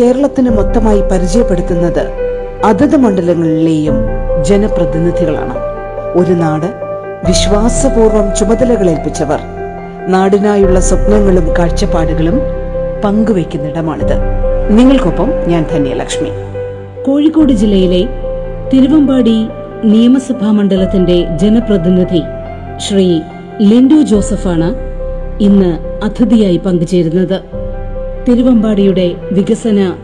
കേരളത്തിന് മൊത്തമായി പരിചയപ്പെടുത്തുന്നത് അതത് മണ്ഡലങ്ങളിലെയും ജനപ്രതിനിധികളാണ്. ഒരു നാട് വിശ്വാസപൂർവം ചുമതലകളേൽപ്പിച്ചവർ. നാടിനായുള്ള സ്വപ്നങ്ങളും കാഴ്ചപ്പാടുകളും പങ്കുവയ്ക്കുന്നിടമാണിത്. നിങ്ങൾക്കൊപ്പം ഞാൻ ധന്യലക്ഷ്മി. കോഴിക്കോട് ജില്ലയിലെ തിരുവമ്പാടി നിയമസഭാ മണ്ഡലത്തിന്റെ ജനപ്രതിനിധി ശ്രീ ലിൻഡോ ജോസഫാണ് ഇന്ന് അതിഥിയായി പങ്കുചേരുന്നത്. തിരുവമ്പാടിയുടെ വികസന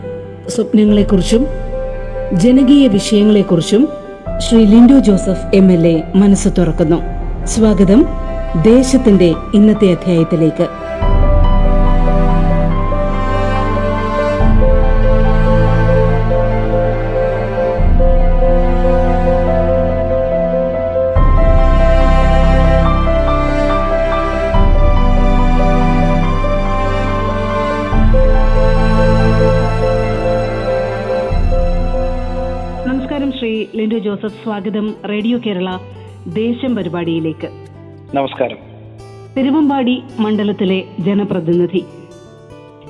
സ്വപ്നങ്ങളെക്കുറിച്ചും ജനകീയ വിഷയങ്ങളെക്കുറിച്ചും Shri Lindo Joseph M L A മനസ്സ് തുറക്കുന്നു. സ്വാഗതം ദേശത്തിന്റെ ഇന്നത്തെ അധ്യായത്തിലേക്ക്. സ്വാഗതം റേഡിയോ കേരള ദേശം പരിപാടിയിലേക്ക്. നമസ്കാരം. തിരുവമ്പാടി മണ്ഡലത്തിലെ ജനപ്രതിനിധി.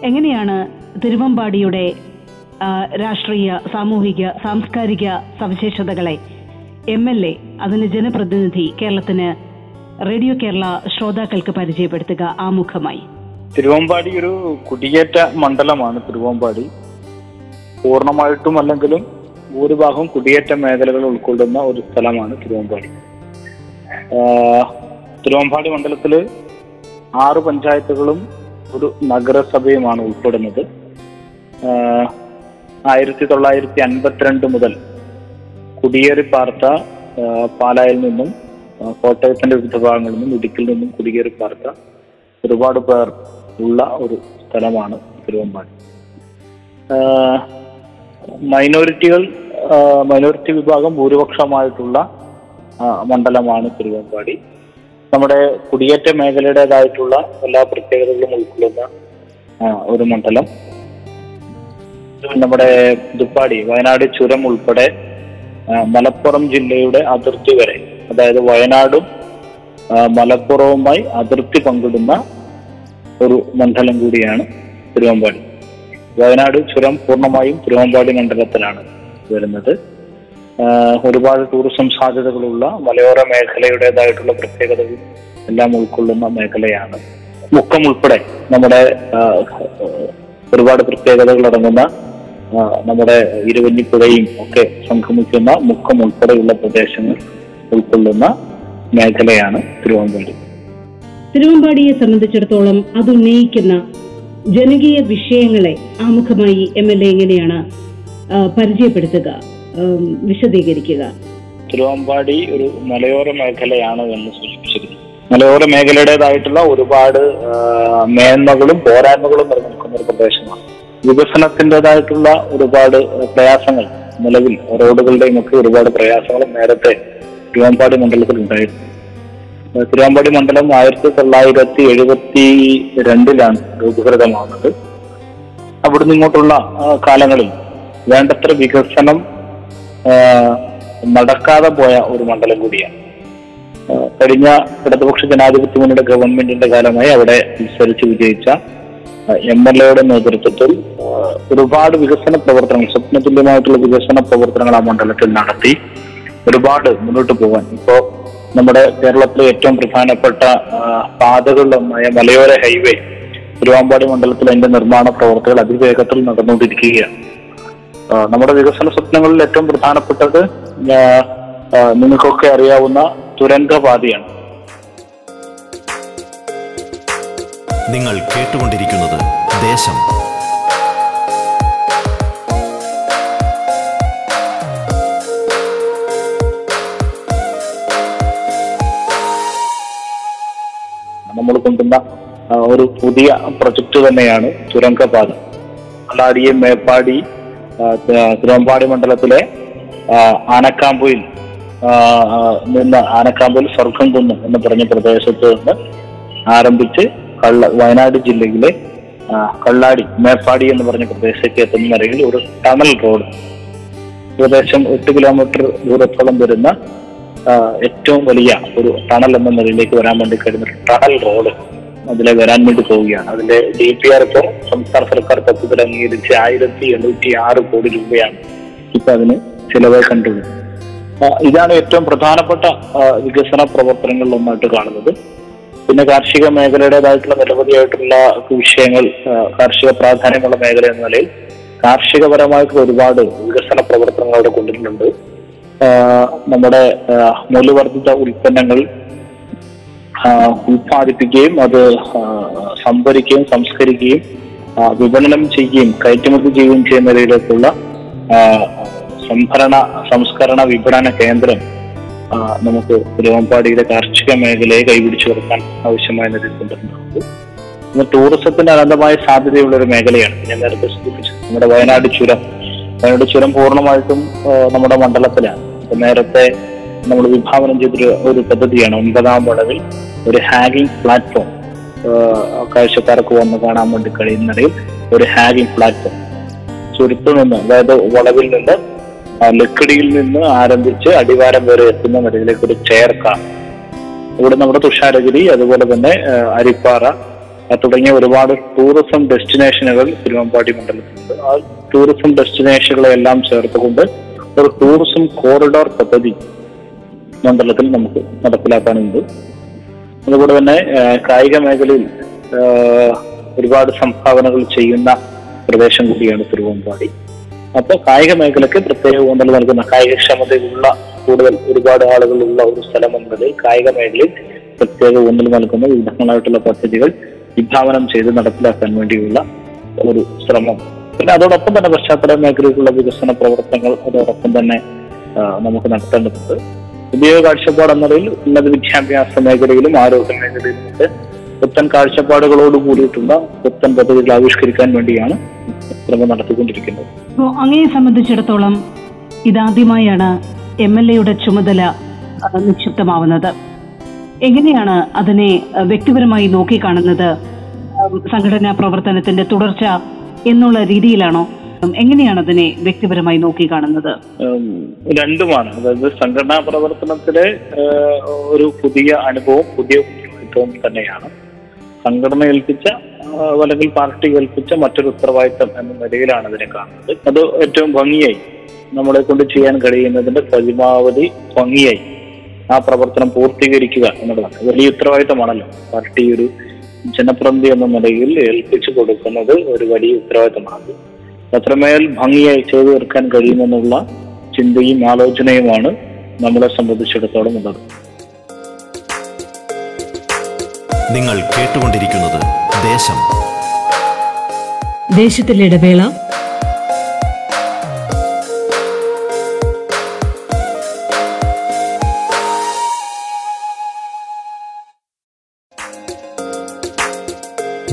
എങ്ങനെയാണ് തിരുവമ്പാടിയുടെ രാഷ്ട്രീയ സാമൂഹിക സാംസ്കാരിക സവിശേഷതകളെ എം എൽ എ അതിന് ജനപ്രതിനിധി കേരളത്തിന് റേഡിയോ കേരള ശ്രോതാക്കൾക്ക് പരിചയപ്പെടുത്തുക ആമുഖമായി. തിരുവമ്പാടി ഒരു കുടിയേറ്റ മണ്ഡലമാണ് തിരുവമ്പാടി. പൂർണമായിട്ടും അല്ലെങ്കിലും ഭൂരിഭാഗം കുടിയേറ്റ മേഖലകൾ ഉൾക്കൊള്ളുന്ന ഒരു സ്ഥലമാണ് തിരുവമ്പാടി. തിരുവമ്പാടി മണ്ഡലത്തിൽ ആറ് പഞ്ചായത്തുകളും ഒരു നഗരസഭയുമാണ് ഉൾപ്പെടുന്നത്. ആയിരത്തി തൊള്ളായിരത്തി അൻപത്തിരണ്ട് മുതൽ കുടിയേറി പാർത്ത പാലായിൽ നിന്നും കോട്ടയത്തിന്റെ വിവിധ ഭാഗങ്ങളിൽ നിന്നും ഇടുക്കിൽ നിന്നും കുടിയേറി പാർത്ത ഒരുപാട് പേർ ഉള്ള ഒരു സ്ഥലമാണ് തിരുവമ്പാടി. മൈനോറിറ്റികൾ മൈനോറിറ്റി വിഭാഗം ഭൂരിപക്ഷമായിട്ടുള്ള മണ്ഡലമാണ് തിരുവമ്പാടി. നമ്മുടെ കുടിയേറ്റ മേഖലയുടേതായിട്ടുള്ള എല്ലാ പ്രത്യേകതകളും ഉൾക്കൊള്ളുന്ന ഒരു മണ്ഡലം. നമ്മുടെ ദുപ്പാടി വയനാട് ചുരം ഉൾപ്പെടെ മലപ്പുറം ജില്ലയുടെ അതിർത്തി വരെ അതായത് വയനാടും മലപ്പുറവുമായി അതിർത്തി പങ്കിടുന്ന ഒരു മണ്ഡലം കൂടിയാണ് തിരുവമ്പാടി. വയനാട് ചുരം പൂർണമായും തിരുവമ്പാടി മണ്ഡലത്തിലാണ്. വരുന്നത്. ഒരുപാട് ടൂറിസം സാധ്യതകളുള്ള മലയോര മേഖലയുടേതായിട്ടുള്ള പ്രത്യേകതകൾ എല്ലാം ഉൾക്കൊള്ളുന്ന മേഖലയാണ്. മുക്കം ഉൾപ്പെടെ നമ്മുടെ ഒരുപാട് പ്രത്യേകതകൾ അടങ്ങുന്ന നമ്മുടെ ഇരുവഞ്ഞിപ്പുഴയും ഒക്കെ സംഗമിക്കുന്ന മുക്കം ഉൾപ്പെടെയുള്ള പ്രദേശങ്ങൾ ഉൾക്കൊള്ളുന്ന മേഖലയാണ് തിരുവമ്പാടി. തിരുവമ്പാടിയെ സംബന്ധിച്ചിടത്തോളം അത് ഉന്നയിക്കുന്ന ജനകീയ വിഷയങ്ങളെ ആമുഖമായി എം എൽ എ എങ്ങനെയാണ് പരിചയപ്പെടുത്തുക വിശദീകരിക്കുക. തിരുവമ്പാടി ഒരു മലയോര മേഖലയാണ് എന്ന് സൂചിപ്പിച്ചിരുന്നു. മലയോര മേഖലയുടേതായിട്ടുള്ള ഒരുപാട് മേന്മകളും പോരായ്മകളും നിലനിൽക്കുന്ന ഒരു പ്രദേശമാണ്. വികസനത്തിന്റെതായിട്ടുള്ള ഒരുപാട് പ്രയാസങ്ങൾ നിലവിൽ റോഡുകളുടെയും ഒക്കെ ഒരുപാട് പ്രയാസങ്ങളും നേരത്തെ തിരുവമ്പാടി മണ്ഡലത്തിൽ ഉണ്ടായിരുന്നു. തിരുവമ്പാടി മണ്ഡലം ആയിരത്തി തൊള്ളായിരത്തി എഴുപത്തി രണ്ടിലാണ് രൂപീകൃതമാകുന്നത് അവിടുന്ന് ഇങ്ങോട്ടുള്ള കാലങ്ങളിൽ വേണ്ടത്ര വികസനം നടക്കാതെ പോയ ഒരു മണ്ഡലം കൂടിയാണ്. കഴിഞ്ഞ ഇടതുപക്ഷ ജനാധിപത്യ മുന്നണിയുടെ ഗവൺമെന്റിന്റെ കാലമായി അവിടെ മത്സരിച്ച് വിജയിച്ച എം എൽ എയുടെ നേതൃത്വത്തിൽ ഒരുപാട് വികസന പ്രവർത്തനങ്ങൾ സ്വപ്നതുല്യമായിട്ടുള്ള വികസന പ്രവർത്തനങ്ങൾ ആ മണ്ഡലത്തിൽ നടത്തി ഒരുപാട് മുന്നോട്ട് പോകാൻ ഇപ്പോ നമ്മുടെ കേരളത്തിലെ ഏറ്റവും പ്രധാനപ്പെട്ട പാതകളിലൊന്നായ മലയോര ഹൈവേ തിരുവാമ്പാടി മണ്ഡലത്തിൽ അതിന്റെ നിർമ്മാണ പ്രവർത്തികൾ അതിവേഗത്തിൽ നടന്നുകൊണ്ടിരിക്കുകയാണ്. നമ്മുടെ വികസന സ്വപ്നങ്ങളിൽ ഏറ്റവും പ്രധാനപ്പെട്ടത് നിങ്ങൾക്കൊക്കെ അറിയാവുന്ന തുരങ്കപാതയാണ് നിങ്ങൾ കേട്ടുകൊണ്ടിരിക്കുന്നത് ദേശം. നമ്മൾ കൊണ്ടുവന്ന ഒരു പുതിയ പ്രൊജക്ട് തന്നെയാണ് തുരങ്കപാത അല്ലാടിയും മേപ്പാടി തിരുവമ്പാടി മണ്ഡലത്തിലെ ആനക്കാമ്പുയിൽ നിന്ന് ആനക്കാമ്പുയിൽ സ്വർഗം കുന്ന് എന്ന് പറഞ്ഞ പ്രദേശത്ത് നിന്ന് ആരംഭിച്ച് കള്ള വയനാട് ജില്ലയിലെ കള്ളാടി മേപ്പാടി എന്ന് പറഞ്ഞ പ്രദേശത്തേക്ക് എത്തുന്ന നിലയിൽ ഒരു ടണൽ റോഡ്. ഏകദേശം എട്ട് കിലോമീറ്റർ ദൂരത്തോളം വരുന്ന ഏറ്റവും വലിയ ഒരു ടണൽ എന്ന നിലയിലേക്ക് വരാൻ വേണ്ടി ഒരു ടണൽ റോഡ്. അതിലെ വരാൻ വേണ്ടി പോവുകയാണ്. അതിന്റെ ഡി പി ആർ ഇപ്പോൾ സംസ്ഥാന സർക്കാർ തത്വത്തിൽ അംഗീകരിച്ച് ആയിരത്തി എണ്ണൂറ്റി ആറ് കോടി രൂപയാണ് ഇപ്പൊ അതിന് ചിലവായി കണ്ടുള്ളത്. ഇതാണ് ഏറ്റവും പ്രധാനപ്പെട്ട വികസന പ്രവർത്തനങ്ങളിൽ ഒന്നായിട്ട് കാണുന്നത്. പിന്നെ കാർഷിക മേഖലയുടേതായിട്ടുള്ള നിരവധിയായിട്ടുള്ള വിഷയങ്ങൾ കാർഷിക പ്രാധാന്യമുള്ള മേഖല എന്ന നിലയിൽ കാർഷികപരമായിട്ടുള്ള ഒരുപാട് വികസന പ്രവർത്തനങ്ങൾ അവിടെ കൊണ്ടിട്ടുണ്ട് നമ്മുടെ മൂല്യവർദ്ധിത ഉൽപ്പന്നങ്ങൾ ഉൽപ്പാദിപ്പിക്കുകയും അത് സംഭരിക്കുകയും സംസ്കരിക്കുകയും വിപണനം ചെയ്യുകയും കയറ്റുമതി ചെയ്യുകയും ചെയ്യുന്ന നിലയിലേക്കുള്ള സംഭരണ സംസ്കരണ വിപണന കേന്ദ്രം നമുക്ക് രോമ്പാടിയുടെ കാർഷിക മേഖലയെ കൈപിടിച്ചു കൊടുക്കാൻ ആവശ്യമായ നിലയിൽ കൊണ്ടുവരുന്നുണ്ട് ഇന്ന് ടൂറിസത്തിന് അനന്തമായ സാധ്യതയുള്ള ഒരു മേഖലയാണ് ഞാൻ നേരത്തെ സൂചിപ്പിച്ചത് നമ്മുടെ വയനാട് ചുരം. വയനാട് ചുരം പൂർണമായിട്ടും നമ്മുടെ മണ്ഡലത്തിലാണ്. നേരത്തെ നമ്മൾ വിഭാവനം ചെയ്തൊരു ഒരു പദ്ധതിയാണ് ഒൻപതാം വളവിൽ ഒരു ഹാഗിംഗ് പ്ലാറ്റ്ഫോം. കാഴ്ചക്കാർക്ക് വന്ന് കാണാൻ വേണ്ടി കഴിയുന്നറിയിൽ ഒരു ഹാഗിംഗ് പ്ലാറ്റ്ഫോം. ചുരുത്തു നിന്ന് അതായത് വളവിൽ നിന്ന് ലക്കിടിയിൽ നിന്ന് ആരംഭിച്ച് അടിവാരം വരെ എത്തുന്ന നിലയിലേക്ക് ഒരു ചെയർ ഇവിടെ നമ്മുടെ തുഷാരഗിരി അതുപോലെ തന്നെ അരിപ്പാറ തുടങ്ങിയ ഒരുപാട് ടൂറിസം ഡെസ്റ്റിനേഷനുകൾ തിരുവമ്പാടി മണ്ഡലത്തിലുണ്ട്. ആ ടൂറിസം ഡെസ്റ്റിനേഷനുകളെ എല്ലാം ചേർത്തുകൊണ്ട് ഒരു ടൂറിസം കോറിഡോർ പദ്ധതി മണ്ഡലത്തിൽ നമുക്ക് നടപ്പിലാക്കാനുണ്ട്. അതുപോലെ തന്നെ കായിക മേഖലയിൽ ഒരുപാട് സംഭാവനകൾ ചെയ്യുന്ന പ്രദേശം കൂടിയാണ് തിരുവമ്പാടി. അപ്പോൾ കായിക മേഖലയ്ക്ക് പ്രത്യേക ഊന്നൽ നൽകുന്ന കായികക്ഷമതയുള്ള കൂടുതൽ ഒരുപാട് ആളുകളുള്ള ഒരു സ്ഥലം എന്നത് കായിക മേഖലയിൽ പ്രത്യേക ഊന്നൽ നൽകുന്ന വിവിധങ്ങളായിട്ടുള്ള പദ്ധതികൾ വിഭാവനം ചെയ്ത് നടപ്പിലാക്കാൻ വേണ്ടിയുള്ള ഒരു ശ്രമം. പിന്നെ അതോടൊപ്പം തന്നെ പശ്ചാത്തല മേഖലയിലുള്ള വികസന പ്രവർത്തനങ്ങൾ അതോടൊപ്പം തന്നെ നമുക്ക് നടത്തേണ്ടതുണ്ട്. പുതിയ കാഴ്ചപ്പാട് എന്നതിൽ ഉന്നത വിദ്യാഭ്യാസ മേഖലയിലും ആരോഗ്യ മേഖലയിലും ഒക്കെ പുത്തൻ കാഴ്ചപ്പാടുകളോട് കൂടിയിട്ടുള്ള പുത്തൻ പദ്ധതികൾ ആവിഷ്കരിക്കാൻ വേണ്ടിയാണ് ശ്രമം നടത്തിക്കൊണ്ടിരിക്കുന്നത്. അപ്പോൾ അങ്ങയെ സംബന്ധിച്ചിടത്തോളം ഇതാദ്യമായാണ് എം എൽ എയുടെ ചുമതല നിക്ഷിപ്തമാവുന്നത്. എങ്ങനെയാണ് അതിനെ വ്യക്തിപരമായി നോക്കിക്കാണുന്നത് സംഘടനാ പ്രവർത്തനത്തിന്റെ തുടർച്ച എന്നുള്ള രീതിയിലാണോ എങ്ങനെയാണ് അതിനെ വ്യക്തിപരമായി നോക്കി കാണുന്നത്? രണ്ടുമാണ്. അതായത് സംഘടനാ പ്രവർത്തനത്തിലെ ഒരു പുതിയ അനുഭവം പുതിയ ഉത്തരവാദിത്വം തന്നെയാണ്. സംഘടന ഏൽപ്പിച്ച അല്ലെങ്കിൽ പാർട്ടി ഏൽപ്പിച്ച മറ്റൊരു ഉത്തരവാദിത്തം എന്ന നിലയിലാണ് അതിനെ കാണുന്നത്. അത് ഏറ്റവും ഭംഗിയായി നമ്മളെ കൊണ്ട് ചെയ്യാൻ കഴിയുന്നതിന്റെ പരമാവധി ഭംഗിയായി ആ പ്രവർത്തനം പൂർത്തീകരിക്കുക എന്നുള്ളതാണ്. വലിയ ഉത്തരവാദിത്തമാണല്ലോ പാർട്ടി ഒരു ജനപ്രതിനിധി എന്ന നിലയിൽ ഏൽപ്പിച്ചു കൊടുക്കുന്നത് ഒരു വലിയ ഉത്തരവാദിത്തമാണ് അത്രമേൽ ഭംഗിയായി ചെയ്തു തീർക്കാൻ കഴിയുമെന്നുള്ള ചിന്തയും ആലോചനയുമാണ് നമ്മളെ സംബന്ധിച്ചിടത്തോളം ഉള്ളത്. നിങ്ങൾ കേട്ടുകൊണ്ടിരിക്കുന്നത് ദേശം. ദേശത്തിലെ ഇടവേള.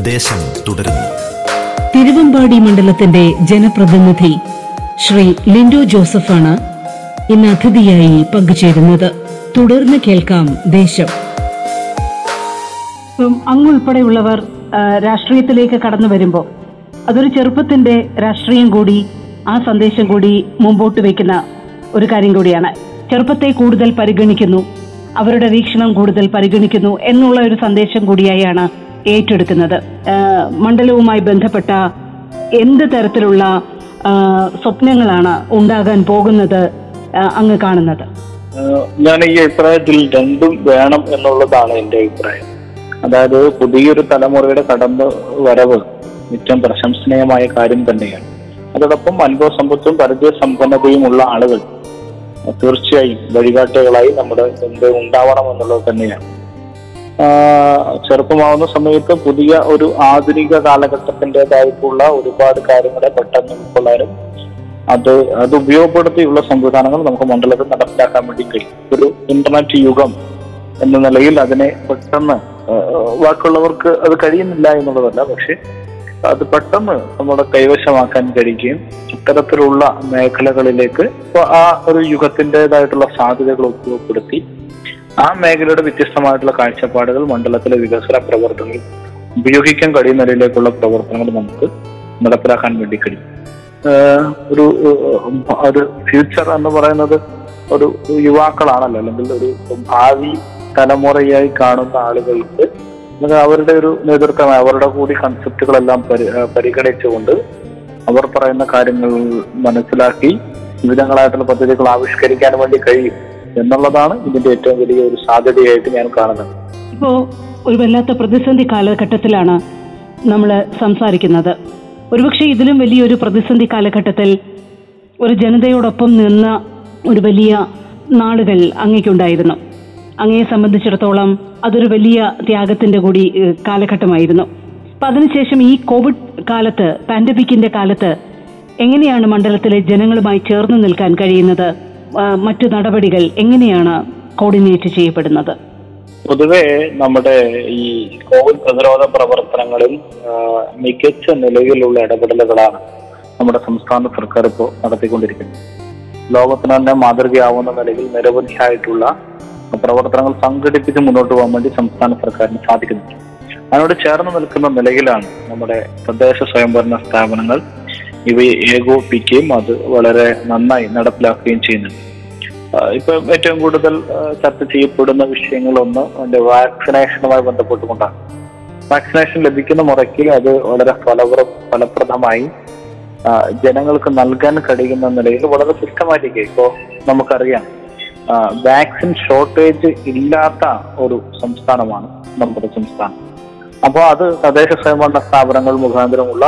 ദേശം തുടരുന്നു. തിരുവമ്പാടി മണ്ഡലത്തിന്റെ ജനപ്രതിനിധി ശ്രീ ലിൻഡോ ജോസഫാണ് ഇന്ന് അതിഥിയായി പങ്കുചേരുന്നത്. തുടർന്ന് കേൾക്കാം ദേശം. അങ്ങുൾപ്പെടെയുള്ളവർ രാഷ്ട്രീയത്തിലേക്ക് കടന്നു വരുമ്പോൾ അതൊരു ചെറുപ്പത്തിന്റെ രാഷ്ട്രീയം കൂടി ആ സന്ദേശം കൂടി മുമ്പോട്ട് വെക്കുന്ന ഒരു കാര്യം കൂടിയാണ്. ചെറുപ്പത്തെ കൂടുതൽ പരിഗണിക്കുന്നു അവരുടെ വീക്ഷണം കൂടുതൽ പരിഗണിക്കുന്നു എന്നുള്ള ഒരു സന്ദേശം കൂടിയായാണ് ഏറ്റെടുക്കുന്നത്. മണ്ഡലവുമായി ബന്ധപ്പെട്ട എന്ത് തരത്തിലുള്ള സ്വപ്നങ്ങളാണ് ഉണ്ടാകാൻ പോകുന്നത് അങ്ങ് കാണുന്നത്? ഞാൻ ഈ അഭിപ്രായത്തിൽ രണ്ടും വേണം എന്നുള്ളതാണ് എന്റെ അഭിപ്രായം. അതായത് പുതിയൊരു തലമുറയുടെ കടന്നു വരവ് ഏറ്റവും പ്രശംസനീയമായ കാര്യം തന്നെയാണ്. അതോടൊപ്പം അനുഭവ സമ്പത്തും പരിചയ സമ്പന്നതയും ഉള്ള ആളുകൾ തീർച്ചയായും വഴികാട്ടുകളായി നമ്മുടെ മുമ്പ് ഉണ്ടാവണം എന്നുള്ളത് തന്നെയാണ്. ചെറുപ്പമാവുന്ന സമയത്ത് പുതിയ ഒരു ആധുനിക കാലഘട്ടത്തിന്റെതായിട്ടുള്ള ഒരുപാട് കാര്യങ്ങളെ പെട്ടെന്ന് ഉൾക്കൊള്ളാനും അത് അത് ഉപയോഗപ്പെടുത്തിയുള്ള സംവിധാനങ്ങൾ നമുക്ക് മണ്ഡലത്തിൽ നടപ്പിലാക്കാൻ വേണ്ടി കഴിയും. ഒരു ഇന്റർനെറ്റ് യുഗം എന്ന നിലയിൽ അതിനെ പെട്ടെന്ന് വാക്കുള്ളവർക്ക് അത് കഴിയുന്നില്ല എന്നുള്ളതല്ല. പക്ഷെ അത് പെട്ടെന്ന് നമ്മുടെ കൈവശമാക്കാൻ കഴിയുകയും ഇത്തരത്തിലുള്ള മേഖലകളിലേക്ക് ആ ഒരു യുഗത്തിന്റെതായിട്ടുള്ള സാധ്യതകൾ ഉപയോഗപ്പെടുത്തി ആ മേഖലയുടെ വ്യത്യസ്തമായിട്ടുള്ള കാഴ്ചപ്പാടുകൾ മണ്ഡലത്തിലെ വികസന പ്രവർത്തനങ്ങൾ ഉപയോഗിക്കാൻ കഴിയുന്ന നിലയിലേക്കുള്ള പ്രവർത്തനങ്ങൾ നമുക്ക് നടപ്പിലാക്കാൻ വേണ്ടി കഴിയും. ഒരു ഒരു ഫ്യൂച്ചർ എന്ന് പറയുന്നത് ഒരു യുവാക്കളാണല്ലോ അല്ലെങ്കിൽ ഒരു ഭാവി തലമുറയായി കാണുന്ന ആളുകൾക്ക് അവരുടെ ഒരു നേതൃത്വം അവരുടെ കൂടി കൺസെപ്റ്റുകളെല്ലാം പരി പരിഗണിച്ചുകൊണ്ട് അവർ പറയുന്ന കാര്യങ്ങൾ മനസ്സിലാക്കി വിവിധങ്ങളായിട്ടുള്ള പദ്ധതികൾ ആവിഷ്കരിക്കാൻ വേണ്ടി കഴിയും. എന്നുള്ളതാണ് ഇതിന്റെ ഏറ്റവും വലിയ ഒരു സാധ്യതയായിട്ട് ഞാൻ കാണുന്നത്. ഇപ്പോ ഒരു വല്ലാത്ത പ്രതിസന്ധി കാലഘട്ടത്തിലാണ് നമ്മൾ സംസാരിക്കുന്നത്. ഒരുപക്ഷെ ഇതിലും വലിയൊരു പ്രതിസന്ധി കാലഘട്ടത്തിൽ ഒരു ജനതയോടൊപ്പം നിന്ന ഒരു വലിയ നാളുകൾ അങ്ങേക്കുണ്ടായിരുന്നു. അങ്ങയെ സംബന്ധിച്ചിടത്തോളം അതൊരു വലിയ ത്യാഗത്തിന്റെ കൂടി കാലഘട്ടമായിരുന്നു. അപ്പൊ അതിനുശേഷം ഈ കോവിഡ് കാലത്ത് പാൻഡമിക്കിന്റെ കാലത്ത് എങ്ങനെയാണ് മണ്ഡലത്തിലെ ജനങ്ങളുമായി ചേർന്ന് നിൽക്കാൻ കഴിയുന്നത്? മറ്റു നടപടികൾ എങ്ങനെയാണ് കോർഡിനേറ്റ് ചെയ്യപ്പെടുന്നത്? പൊതുവെ നമ്മുടെ ഈ കോവിഡ് പ്രതിരോധ പ്രവർത്തനങ്ങളിൽ മികച്ച നിലയിലുള്ള ഇടപെടലുകളാണ് നമ്മുടെ സംസ്ഥാന സർക്കാർ ഇപ്പോൾ നടത്തിക്കൊണ്ടിരിക്കുന്നത്. ലോകത്തിന് തന്നെ മാതൃകയാവുന്ന നിലയിൽ നിരവധിയായിട്ടുള്ള പ്രവർത്തനങ്ങൾ സംഘടിപ്പിച്ച് മുന്നോട്ട് പോകാൻ വേണ്ടി സംസ്ഥാന സർക്കാരിന് സാധിക്കുന്നുണ്ട്. അതിനോട് ചേർന്ന് നിൽക്കുന്ന നിലയിലാണ് നമ്മുടെ തദ്ദേശ സ്വയംഭരണ സ്ഥാപനങ്ങൾ ഇവയെ ഏകോപിപ്പിക്കുകയും അത് വളരെ നന്നായി നടപ്പിലാക്കുകയും ചെയ്യുന്നുണ്ട്. ഇപ്പൊ ഏറ്റവും കൂടുതൽ ചർച്ച ചെയ്യപ്പെടുന്ന വിഷയങ്ങളൊന്ന് അതിന്റെ വാക്സിനേഷനുമായി ബന്ധപ്പെട്ടുകൊണ്ടാണ്. വാക്സിനേഷൻ ലഭിക്കുന്ന മുറയ്ക്ക് അത് വളരെ ഫലപ്ര ഫലപ്രദമായി ജനങ്ങൾക്ക് നൽകാൻ കഴിയുന്ന നിലയിൽ വളരെ സിസ്റ്റമാറ്റിക് ഇപ്പോ നമുക്കറിയാം വാക്സിൻ ഷോർട്ടേജ് ഇല്ലാത്ത ഒരു സംസ്ഥാനമാണ് നമ്മുടെ സംസ്ഥാനം. അപ്പോൾ അത് തദ്ദേശ സ്വയംഭരണ സ്ഥാപനങ്ങൾ മുഖാന്തരമുള്ള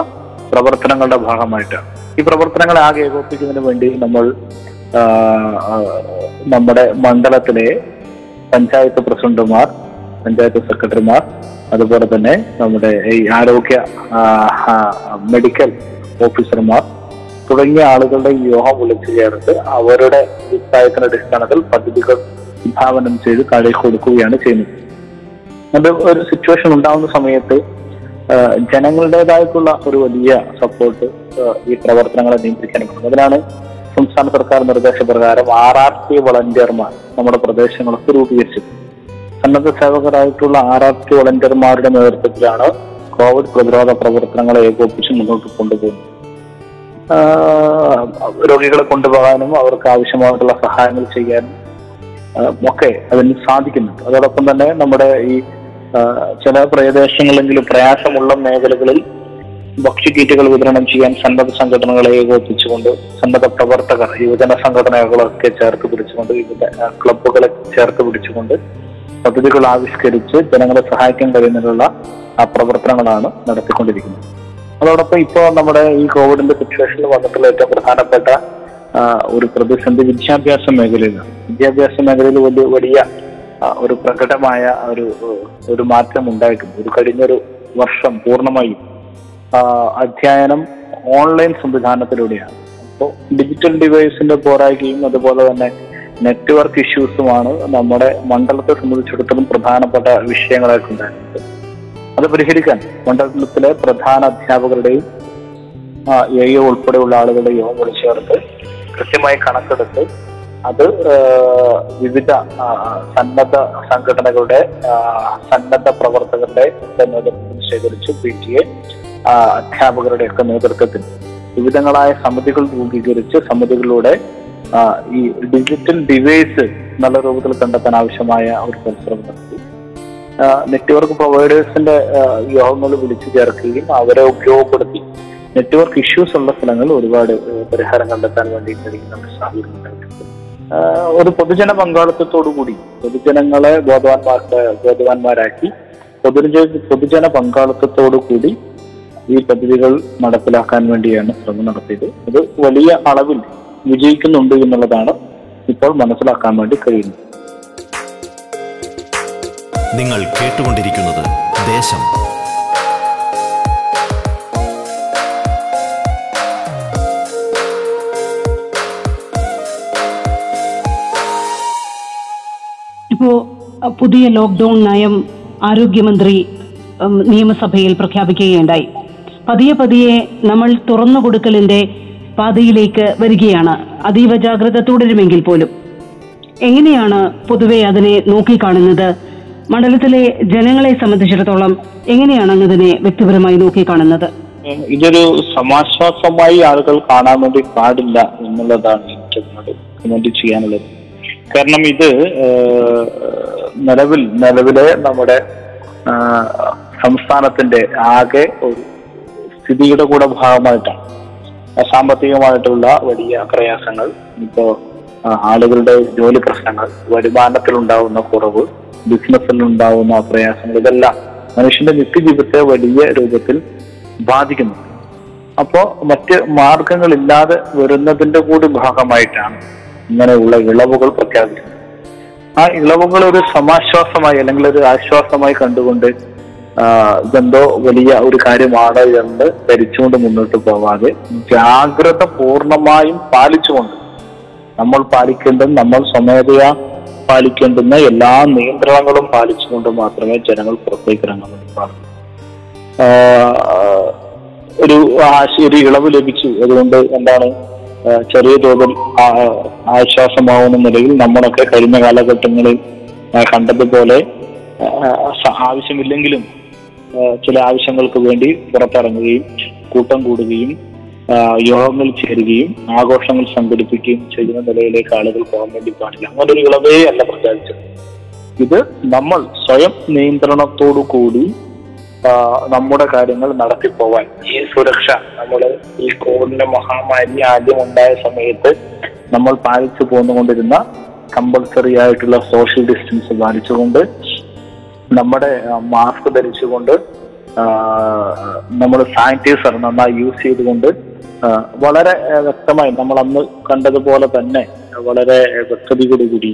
പ്രവർത്തനങ്ങളുടെ ഭാഗമായിട്ടാണ് ഈ പ്രവർത്തനങ്ങളെ ആകെ ഏകോപിപ്പിക്കുന്നതിന് വേണ്ടി നമ്മൾ നമ്മുടെ മണ്ഡലത്തിലെ പഞ്ചായത്ത് പ്രസിഡന്റുമാർ പഞ്ചായത്ത് സെക്രട്ടറിമാർ അതുപോലെ തന്നെ നമ്മുടെ ഈ ആരോഗ്യ മെഡിക്കൽ ഓഫീസർമാർ തുടങ്ങിയ ആളുകളുടെ യോഗം വിളിച്ചു ചേർത്ത് അവരുടെ അഭിപ്രായത്തിന്റെ അടിസ്ഥാനത്തിൽ പദ്ധതികൾ വിഭാവനം ചെയ്ത് താഴേക്ക് കൊടുക്കുകയാണ് ചെയ്യുന്നത്. അത് ഒരു സിറ്റുവേഷൻ ഉണ്ടാകുന്ന സമയത്ത് ജനങ്ങളുടേതായിട്ടുള്ള ഒരു വലിയ സപ്പോർട്ട് ഈ പ്രവർത്തനങ്ങളെ നിയന്ത്രിക്കാൻ അതിനാണ് സംസ്ഥാന സർക്കാർ നിർദ്ദേശപ്രകാരം ആർ ആർ ടി വളണ്ടിയർമാർ നമ്മുടെ പ്രദേശങ്ങളൊക്കെ രൂപീകരിച്ചത് സന്നദ്ധ സേവകരായിട്ടുള്ള ആർ ആർ ടി വളണ്ടിയർമാരുടെ നേതൃത്വത്തിലാണ് കോവിഡ് പ്രതിരോധ പ്രവർത്തനങ്ങളെ ഏകോപിപ്പിച്ച് മുന്നോട്ട് കൊണ്ടുപോകുന്നത്. രോഗികളെ കൊണ്ടുപോകാനും അവർക്ക് ആവശ്യമായിട്ടുള്ള സഹായങ്ങൾ ചെയ്യാനും ഒക്കെ അതിന് സാധിക്കുന്നുണ്ട്. അതോടൊപ്പം തന്നെ നമ്മുടെ ഈ ചില പ്രദേശങ്ങളെങ്കിലും പ്രയാസമുള്ള മേഖലകളിൽ ഭക്ഷ്യക്കീറ്റുകൾ വിതരണം ചെയ്യാൻ സന്നദ്ധ സംഘടനകളെ ഏകോപിപ്പിച്ചുകൊണ്ട് സന്നദ്ധ പ്രവർത്തകർ യുവജന സംഘടനകളൊക്കെ ചേർത്ത് പിടിച്ചുകൊണ്ട് വിവിധ ക്ലബ്ബുകളെ ചേർത്ത് പിടിച്ചുകൊണ്ട് പദ്ധതികൾ ആവിഷ്കരിച്ച് ജനങ്ങളെ സഹായിക്കാൻ കഴിയുന്നതിനുള്ള പ്രവർത്തനങ്ങളാണ് നടത്തിക്കൊണ്ടിരിക്കുന്നത്. അതോടൊപ്പം ഇപ്പോൾ നമ്മുടെ ഈ കോവിഡിന്റെ സിറ്റുവേഷനിൽ വന്നിട്ടുള്ള ഏറ്റവും പ്രധാനപ്പെട്ട ഒരു പ്രതിസന്ധി വിദ്യാഭ്യാസ മേഖലയിലാണ്. വിദ്യാഭ്യാസ മേഖലയിൽ വലിയ വലിയ ഒരു പ്രകടമായ ഒരു ഒരു മാറ്റം ഉണ്ടായിട്ടുണ്ട്. ഒരു കഴിഞ്ഞൊരു വർഷം പൂർണമായും അധ്യയനം ഓൺലൈൻ സംവിധാനത്തിലൂടെയാണ്. അപ്പോൾ ഡിജിറ്റൽ ഡിവൈസിന്റെ പോരായ്കയും അതുപോലെ തന്നെ നെറ്റ്വർക്ക് ഇഷ്യൂസുമാണ് നമ്മുടെ മണ്ഡലത്തെ സംബന്ധിച്ചിടത്തോളം പ്രധാനപ്പെട്ട വിഷയങ്ങളായിട്ടുണ്ടായിരുന്നത് അത് പരിഹരിക്കാൻ മണ്ഡലത്തിലെ പ്രധാന അധ്യാപകരുടെയും എ ഉൾപ്പെടെയുള്ള ആളുകളുടെ യോഗം വിളിച്ചു ചേർത്ത് കൃത്യമായി കണക്കെടുത്ത് അത് വിവിധ സന്നദ്ധ സംഘടനകളുടെ സന്നദ്ധ പ്രവർത്തകരുടെ നേതൃത്വത്തിൽ ശേഖരിച്ച് പി ടി എ അധ്യാപകരുടെ ഒക്കെ നേതൃത്വത്തിൽ. വിവിധങ്ങളായ സമിതികൾ രൂപീകരിച്ച് സമിതികളിലൂടെ ഈ ഡിജിറ്റൽ ഡിവൈസ് നല്ല രൂപത്തിൽ കണ്ടെത്താൻ ആവശ്യമായ ഒരു പരിശ്രമം നടത്തി. നെറ്റ്വർക്ക് പ്രൊവൈഡേഴ്സിന്റെ യോഗങ്ങൾ വിളിച്ചു ചേർക്കുകയും അവരെ ഉപയോഗപ്പെടുത്തി നെറ്റ്വർക്ക് ഇഷ്യൂസ് ഉള്ള സ്ഥലങ്ങളിൽ ഒരുപാട് പരിഹാരം കണ്ടെത്താൻ വേണ്ടി കഴിയുന്ന സാഹചര്യം ഉണ്ടായിട്ടുണ്ട്. ഒരു പൊതുജന പങ്കാളിത്തത്തോടു കൂടി പൊതുജനങ്ങളെ ബോധവാന്മാർക്ക് ബോധവാന്മാരാക്കി പൊതുജന പൊതുജന പങ്കാളിത്തത്തോടു കൂടി ഈ പദ്ധതികൾ നടപ്പിലാക്കാൻ വേണ്ടിയാണ് ശ്രമം നടത്തിയത്. അത് വലിയ അളവിൽ വിജയിക്കുന്നുണ്ട് എന്നുള്ളതാണ് ഇപ്പോൾ മനസ്സിലാക്കാൻ വേണ്ടി കഴിയുന്നത്. നിങ്ങൾ കേട്ടുകൊണ്ടിരിക്കുന്നത് ദേശം ഇപ്പോ പുതിയ ലോക്ക്ഡൌൺ നയം ആരോഗ്യമന്ത്രി നിയമസഭയിൽ പ്രഖ്യാപിക്കുകയുണ്ടായി. പതിയെ പതിയെ നമ്മൾ തുറന്നു കൊടുക്കലിന്റെ പാതയിലേക്ക് വരികയാണ്. അതീവ ജാഗ്രത തുടരുമെങ്കിൽ പോലും. എങ്ങനെയാണ് പൊതുവെ അതിനെ നോക്കിക്കാണുന്നത്? മണ്ഡലത്തിലെ ജനങ്ങളെ സംബന്ധിച്ചിടത്തോളം എങ്ങനെയാണ് അങ്ങതിനെ വ്യക്തിപരമായി നോക്കിക്കാണുന്നത്? ഇതൊരു സമാശ്വാസമായി ആളുകൾ കാണാൻ വേണ്ടി പാടില്ല എന്നുള്ളതാണ് ചെയ്യാനുള്ളത്. കാരണം ഇത് നിലവിൽ നിലവിലെ നമ്മുടെ സംസ്ഥാനത്തിന്റെ ആകെ ഒരു സ്ഥിതിയുടെ കൂടെ ഭാഗമായിട്ടാണ്. സാമ്പത്തികമായിട്ടുള്ള വലിയ പ്രയാസങ്ങൾ ഇപ്പോ ആളുകളുടെ ജോലി പ്രശ്നങ്ങൾ വരുമാനത്തിലുണ്ടാവുന്ന കുറവ് ബിസിനസ്സിലുണ്ടാവുന്ന പ്രയാസങ്ങൾ ഇതെല്ലാം മനുഷ്യന്റെ നിത്യജീവിതത്തെ വലിയ രൂപത്തിൽ ബാധിക്കുന്നു അപ്പോ മറ്റ് മാർഗങ്ങളില്ലാതെ വരുന്നതിന്റെ കൂടി ഭാഗമായിട്ടാണ് ഇങ്ങനെയുള്ള ഇളവുകൾ പ്രഖ്യാപിച്ചു. ആ ഇളവുകൾ ഒരു സമാശ്വാസമായി അല്ലെങ്കിൽ ഒരു ആശ്വാസമായി കണ്ടുകൊണ്ട് ഇതെന്തോ വലിയ ഒരു കാര്യമാണ് എന്ന് ധരിച്ചുകൊണ്ട് മുന്നോട്ട് പോവാതെ ജാഗ്രത പൂർണമായും പാലിച്ചുകൊണ്ട് നമ്മൾ പാലിക്കേണ്ട നമ്മൾ സ്വമേധയാ പാലിക്കേണ്ടുന്ന എല്ലാ നിയന്ത്രണങ്ങളും പാലിച്ചുകൊണ്ട് മാത്രമേ ജനങ്ങൾ പുറത്തേക്ക് ഇറങ്ങാൻ വേണ്ടി പാടുള്ളൂ. ഒരു ആശ- ഒരു ഇളവ് ലഭിച്ചു. അതുകൊണ്ട് എന്താണ് ചെറിയ തോതിൽ ആശ്വാസമാവുന്ന നിലയിൽ നമ്മളൊക്കെ കഴിഞ്ഞ കാലഘട്ടങ്ങളിൽ കണ്ടതുപോലെ ആവശ്യമില്ലെങ്കിലും ചില ആവശ്യങ്ങൾക്ക് വേണ്ടി പുറത്തിറങ്ങുകയും കൂട്ടം കൂടുകയും യോഗങ്ങൾ ചേരുകയും ആഘോഷങ്ങൾ സംഘടിപ്പിക്കുകയും ചെയ്യുന്ന നിലയിലേക്ക് ആളുകൾ പോകാൻ വേണ്ടി പാടില്ല. അങ്ങനെ ഒരു ഇളവേ അല്ല പ്രഖ്യാപിച്ചത്. ഇത് നമ്മൾ സ്വയം നിയന്ത്രണത്തോടു കൂടി നമ്മുടെ കാര്യങ്ങൾ നടത്തിപ്പോവാൻ ഈ സുരക്ഷ നമ്മൾ ഈ കോവിഡിന്റെ മഹാമാരി ആദ്യം ഉണ്ടായ സമയത്ത് നമ്മൾ പാലിച്ചു പോന്നുകൊണ്ടിരുന്ന കമ്പൾസറി ആയിട്ടുള്ള സോഷ്യൽ ഡിസ്റ്റൻസ് പാലിച്ചുകൊണ്ട് നമ്മുടെ മാസ്ക് ധരിച്ചുകൊണ്ട് നമ്മൾ സാനിറ്റൈസർ നന്നായി യൂസ് ചെയ്തുകൊണ്ട് വളരെ വ്യക്തമായി നമ്മൾ അന്ന് കണ്ടതുപോലെ തന്നെ വളരെ വ്യക്തതയോടുകൂടി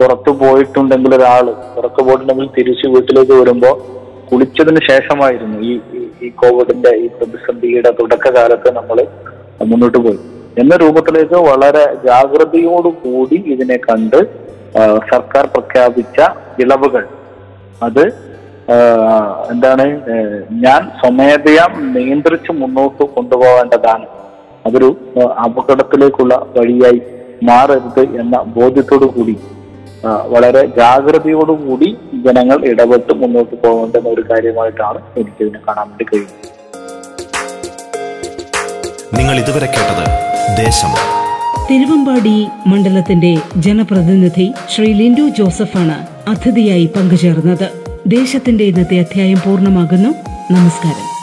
പുറത്തു പോയിട്ടുണ്ടെങ്കിൽ ഒരാൾ പുറത്തു പോയിട്ടുണ്ടെങ്കിൽ തിരിച്ച് വീട്ടിലേക്ക് വരുമ്പോ കുളിച്ചതിന് ശേഷമായിരുന്നു ഈ ഈ- കോവിഡിന്റെ ഈ പ്രതിസന്ധിയുടെ തുടക്കകാലത്ത് നമ്മൾ മുന്നോട്ട് പോയി എന്ന രൂപത്തിലേക്ക് വളരെ ജാഗ്രതയോടുകൂടി ഇതിനെ കണ്ട് സർക്കാർ പ്രഖ്യാപിച്ച ഇളവുകൾ. അത് എന്താണ് ഞാൻ സ്വമേധയാ നിയന്ത്രിച്ച് മുന്നോട്ട് കൊണ്ടുപോകേണ്ടതാണ്. അതൊരു അപകടത്തിലേക്കുള്ള വഴിയായി മാറരുത് എന്ന ബോധ്യത്തോടു കൂടി വളരെ ജാഗ്രതയോടുകൂടി ജനങ്ങൾ ഇടപെട്ട് മുന്നോട്ട് പോകേണ്ടുന്ന ഒരു കാര്യമായിട്ടാണ് എനിക്കിതിനെ കാണാൻ വേണ്ടി കഴിയുന്നത്. നിങ്ങൾ ഇതുവരെ കേട്ടത് ദേശം. തിരുവമ്പാടി മണ്ഡലത്തിന്റെ ജനപ്രതിനിധി ശ്രീ ലിൻഡു ജോസഫാണ് അതിഥിയായി പങ്കുചേർന്നത്. ദേശത്തിന്റെ ഇന്നത്തെ അധ്യായം പൂർണമാകുന്നു. നമസ്കാരം.